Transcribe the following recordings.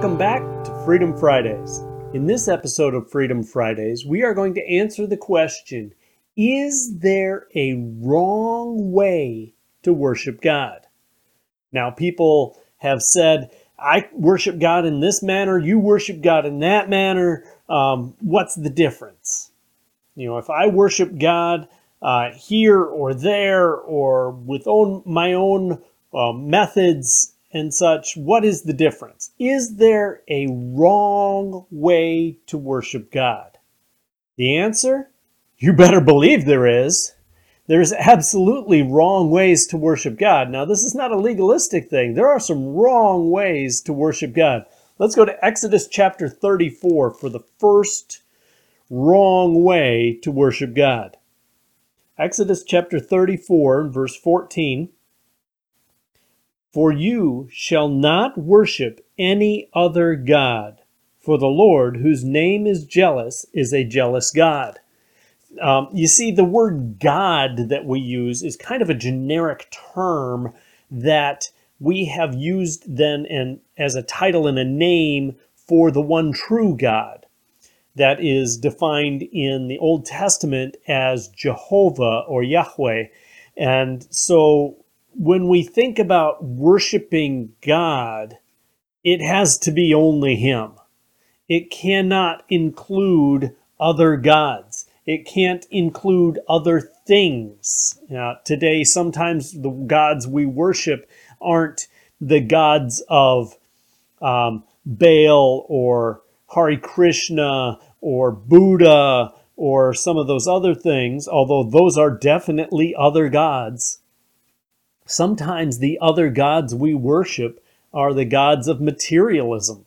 Welcome back to Freedom Fridays. In this episode of Freedom Fridays, we are going to answer the question Is there a wrong way to worship God? Now, people have said, I worship God in this manner, you worship God in that manner. Um, what's the difference? You know, if I worship God uh, here or there or with own, my own uh, methods and such, what is the difference? Is there a wrong way to worship God? The answer? You better believe there is. There's absolutely wrong ways to worship God. Now, this is not a legalistic thing. There are some wrong ways to worship God. Let's go to Exodus chapter 34 for the first wrong way to worship God. Exodus chapter 34, verse 14. For you shall not worship any other God, for the Lord, whose name is jealous, is a jealous God. Um, you see, the word God that we use is kind of a generic term that we have used then and as a title and a name for the one true God that is defined in the Old Testament as Jehovah or Yahweh. And so when we think about worshiping God, it has to be only Him. It cannot include other gods. It can't include other things. Uh, today, sometimes the gods we worship aren't the gods of um, Baal or Hare Krishna or Buddha or some of those other things, although those are definitely other gods. Sometimes the other gods we worship are the gods of materialism,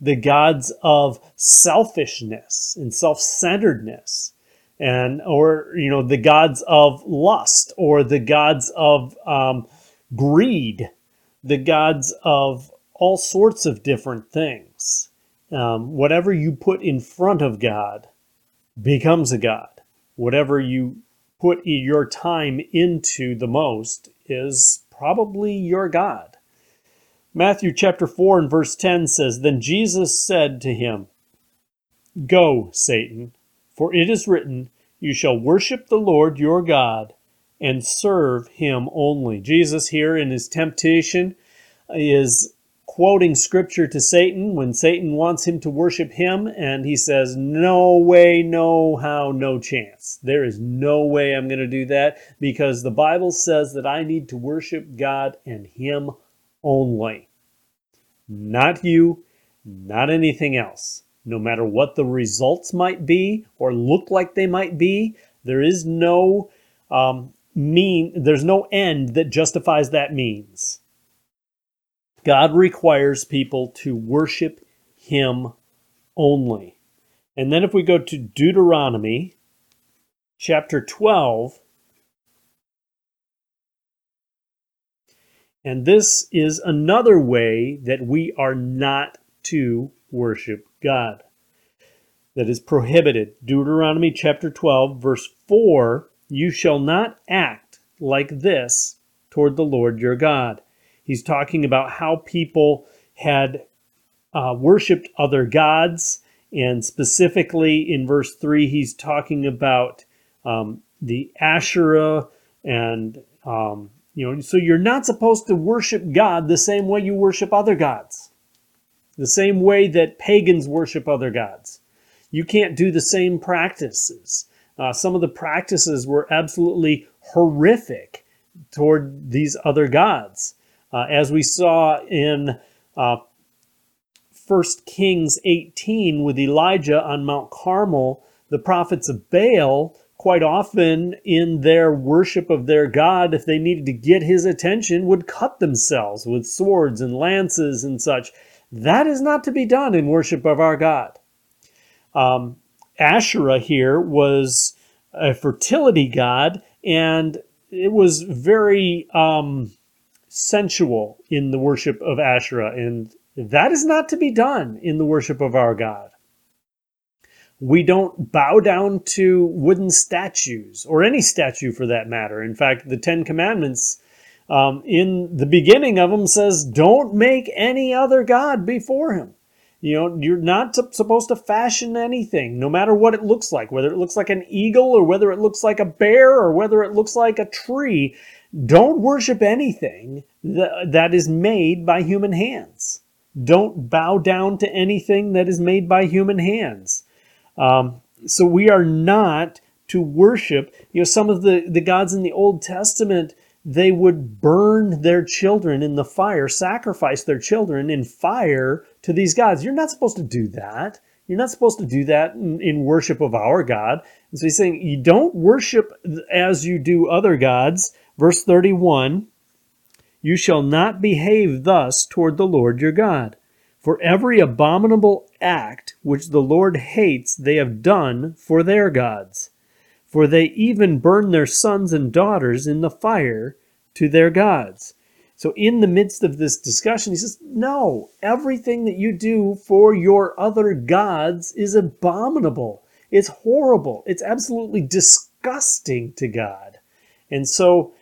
the gods of selfishness and self-centeredness, and or you know the gods of lust or the gods of um, greed, the gods of all sorts of different things. Um, whatever you put in front of God becomes a god. Whatever you put your time into the most is probably your God. Matthew chapter 4 and verse 10 says, Then Jesus said to him, Go, Satan, for it is written, You shall worship the Lord your God and serve him only. Jesus, here in his temptation, is quoting scripture to Satan when Satan wants him to worship him, and he says, No way, no how, no chance. There is no way I'm going to do that because the Bible says that I need to worship God and Him only. Not you, not anything else. No matter what the results might be or look like they might be, there is no um, mean, there's no end that justifies that means. God requires people to worship Him only. And then if we go to Deuteronomy chapter 12, and this is another way that we are not to worship God. That is prohibited. Deuteronomy chapter 12, verse 4 You shall not act like this toward the Lord your God He's talking about how people had uh, worshiped other gods. And specifically in verse 3, he's talking about um, the Asherah. And, um, you know, so you're not supposed to worship God the same way you worship other gods, the same way that pagans worship other gods. You can't do the same practices. Uh, some of the practices were absolutely horrific toward these other gods. Uh, as we saw in uh, 1 Kings 18 with Elijah on Mount Carmel, the prophets of Baal, quite often in their worship of their God, if they needed to get his attention, would cut themselves with swords and lances and such. That is not to be done in worship of our God. Um, Asherah here was a fertility god, and it was very um, sensual in the worship of Asherah, and that is not to be done in the worship of our God. We don't bow down to wooden statues, or any statue for that matter. In fact, the Ten Commandments, um, in the beginning of them, says, Don't make any other God before him. You know, you're not supposed to fashion anything, no matter what it looks like, whether it looks like an eagle or whether it looks like a bear or whether it looks like a tree. Don't worship anything that, is made by human hands. Don't bow down to anything that is made by human hands. Um, so we are not to worship. You know, some of the, the gods in the Old Testament, they would burn their children in the fire, sacrifice their children in fire to these gods. You're not supposed to do that. You're not supposed to do that in, in worship of our God. And so he's saying, you don't worship as you do other gods. Verse 31 You shall not behave thus toward the Lord your God. For every abominable act which the Lord hates, they have done for their gods. For they even burn their sons and daughters in the fire to their gods. So, in the midst of this discussion, he says, No, everything that you do for your other gods is abominable. It's horrible. It's absolutely disgusting to God. And so,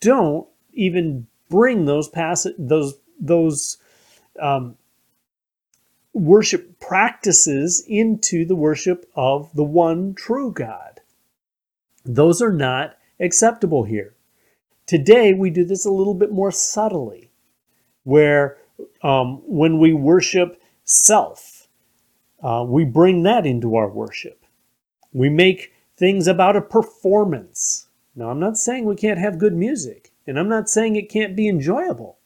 don't even bring those pass- those those um, worship practices into the worship of the one true God. Those are not acceptable here. Today, we do this a little bit more subtly, where um, when we worship self, uh, we bring that into our worship. We make things about a performance. Now, I'm not saying we can't have good music, and I'm not saying it can't be enjoyable,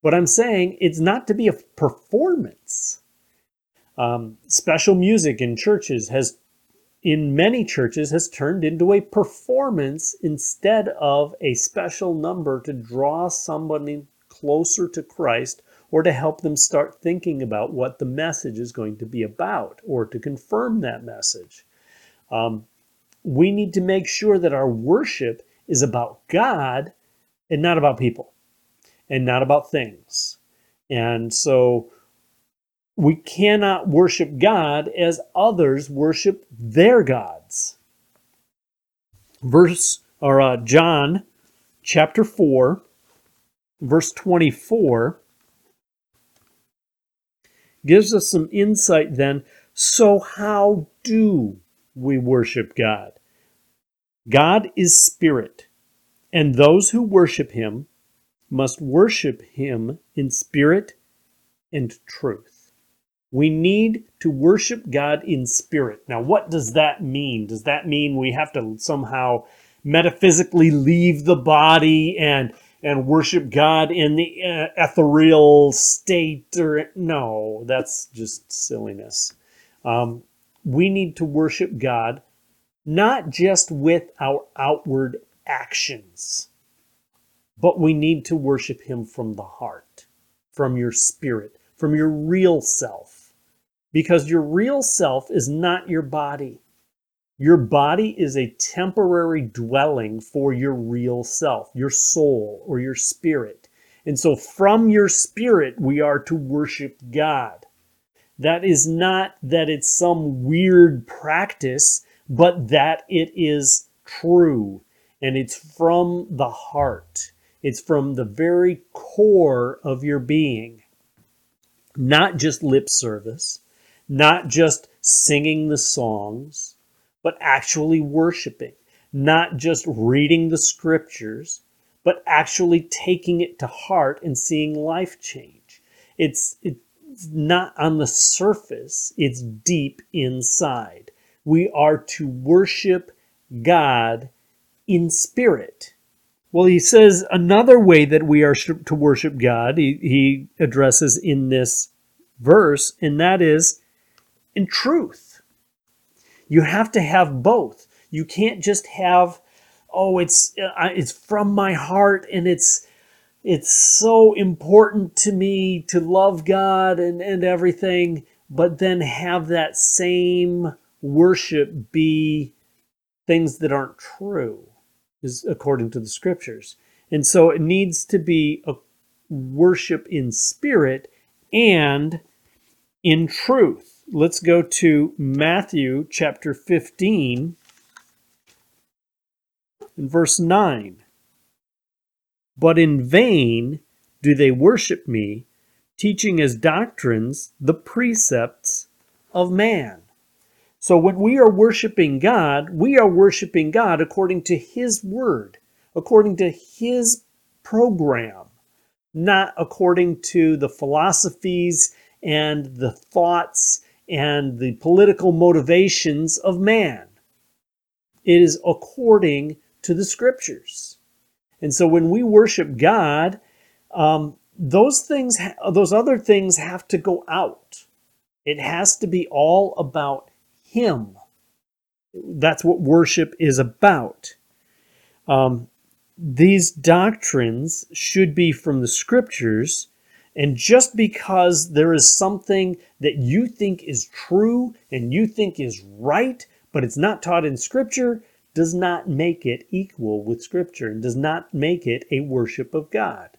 but I'm saying it's not to be a performance. Um, special music in churches has in many churches has turned into a performance instead of a special number to draw somebody closer to Christ or to help them start thinking about what the message is going to be about or to confirm that message. Um, we need to make sure that our worship is about God and not about people and not about things. And so we cannot worship God as others worship their gods. Verse or uh, John chapter 4 verse 24 gives us some insight then so how do we worship God? God is spirit, and those who worship him must worship him in spirit and truth. We need to worship God in spirit. Now, what does that mean? Does that mean we have to somehow metaphysically leave the body and and worship God in the uh, ethereal state? Or no, that's just silliness. Um, we need to worship God not just with our outward actions, but we need to worship Him from the heart, from your spirit, from your real self because your real self is not your body. Your body is a temporary dwelling for your real self, your soul or your spirit. And so from your spirit, we are to worship God. That is not that it's some weird practice, but that it is true. And it's from the heart, it's from the very core of your being, not just lip service not just singing the songs, but actually worshiping, not just reading the scriptures, but actually taking it to heart and seeing life change. It's, it's not on the surface, it's deep inside. We are to worship God in spirit. Well, he says another way that we are to worship God, he, he addresses in this verse, and that is in truth. You have to have both. You can't just have, oh, it's uh, it's from my heart and it's it's so important to me to love God and, and everything, but then have that same worship be things that aren't true, is according to the scriptures. And so it needs to be a worship in spirit and in truth let's go to Matthew chapter 15 and verse 9. But in vain do they worship me, teaching as doctrines the precepts of man. So when we are worshiping God, we are worshiping God according to His word, according to His program, not according to the philosophies and the thoughts and the political motivations of man. It is according to the scriptures. And so when we worship God, um, those things, those other things have to go out. It has to be all about him. That's what worship is about. Um, these doctrines should be from the scriptures, and just because there is something that you think is true and you think is right, but it's not taught in scripture, does not make it equal with scripture and does not make it a worship of God.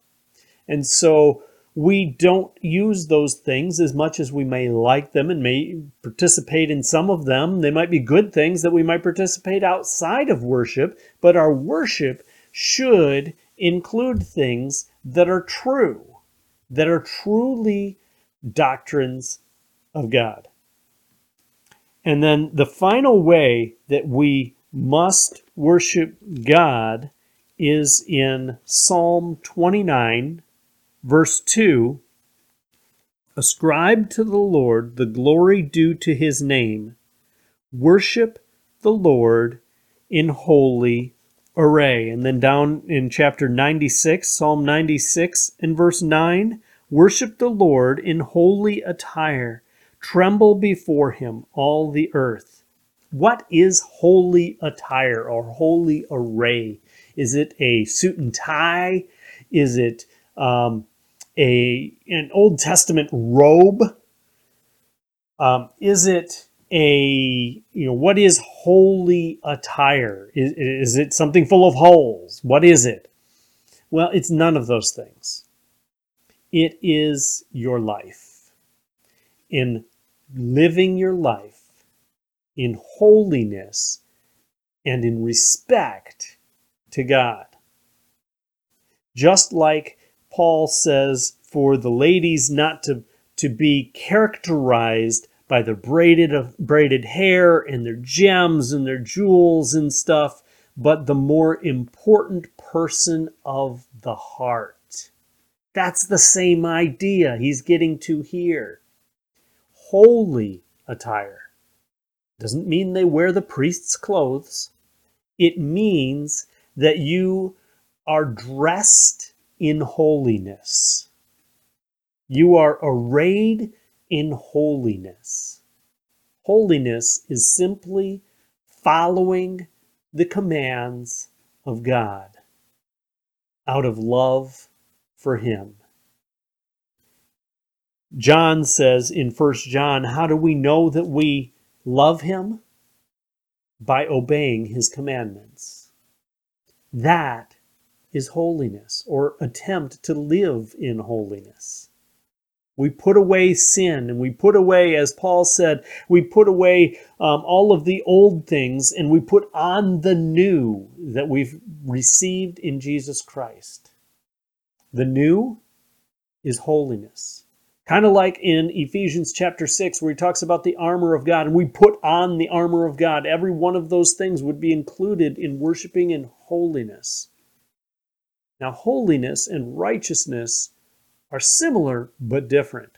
And so we don't use those things as much as we may like them and may participate in some of them. They might be good things that we might participate outside of worship, but our worship should include things that are true, that are truly doctrines of God. And then the final way that we must worship God is in Psalm 29 Verse 2 Ascribe to the Lord the glory due to his name. Worship the Lord in holy array. And then down in chapter 96, Psalm 96 and verse 9 Worship the Lord in holy attire. Tremble before him, all the earth. What is holy attire or holy array? Is it a suit and tie? Is it um, a an Old Testament robe? Um, is it a you know what is holy attire? Is, is it something full of holes? What is it? Well, it's none of those things. It is your life. In living your life in holiness and in respect to God. Just like Paul says for the ladies not to, to be characterized by their braided, braided hair and their gems and their jewels and stuff, but the more important person of the heart. That's the same idea he's getting to here. Holy attire doesn't mean they wear the priest's clothes. It means that you are dressed in holiness. You are arrayed in holiness. Holiness is simply following the commands of God out of love for Him. John says in 1 John, How do we know that we love Him? By obeying His commandments. That is holiness or attempt to live in holiness. We put away sin and we put away, as Paul said, we put away um, all of the old things and we put on the new that we've received in Jesus Christ. The new is holiness. Kind of like in Ephesians chapter 6, where he talks about the armor of God, and we put on the armor of God. Every one of those things would be included in worshiping in holiness. Now, holiness and righteousness are similar but different.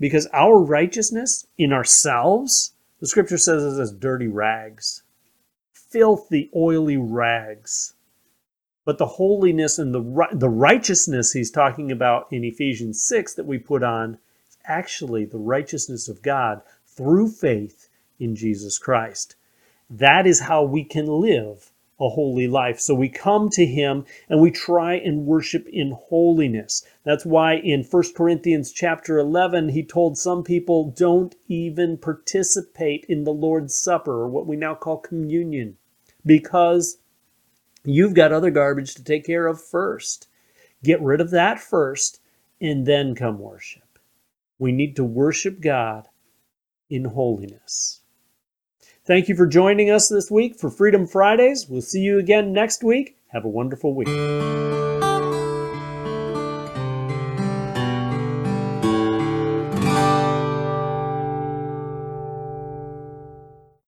Because our righteousness in ourselves, the scripture says, is as dirty rags, filthy, oily rags. But the holiness and the, the righteousness he's talking about in Ephesians 6 that we put on is actually the righteousness of God through faith in Jesus Christ. That is how we can live a holy life. So we come to him and we try and worship in holiness. That's why in 1 Corinthians chapter 11 he told some people don't even participate in the Lord's supper or what we now call communion because you've got other garbage to take care of first. Get rid of that first and then come worship. We need to worship God in holiness. Thank you for joining us this week for Freedom Fridays. We'll see you again next week. Have a wonderful week.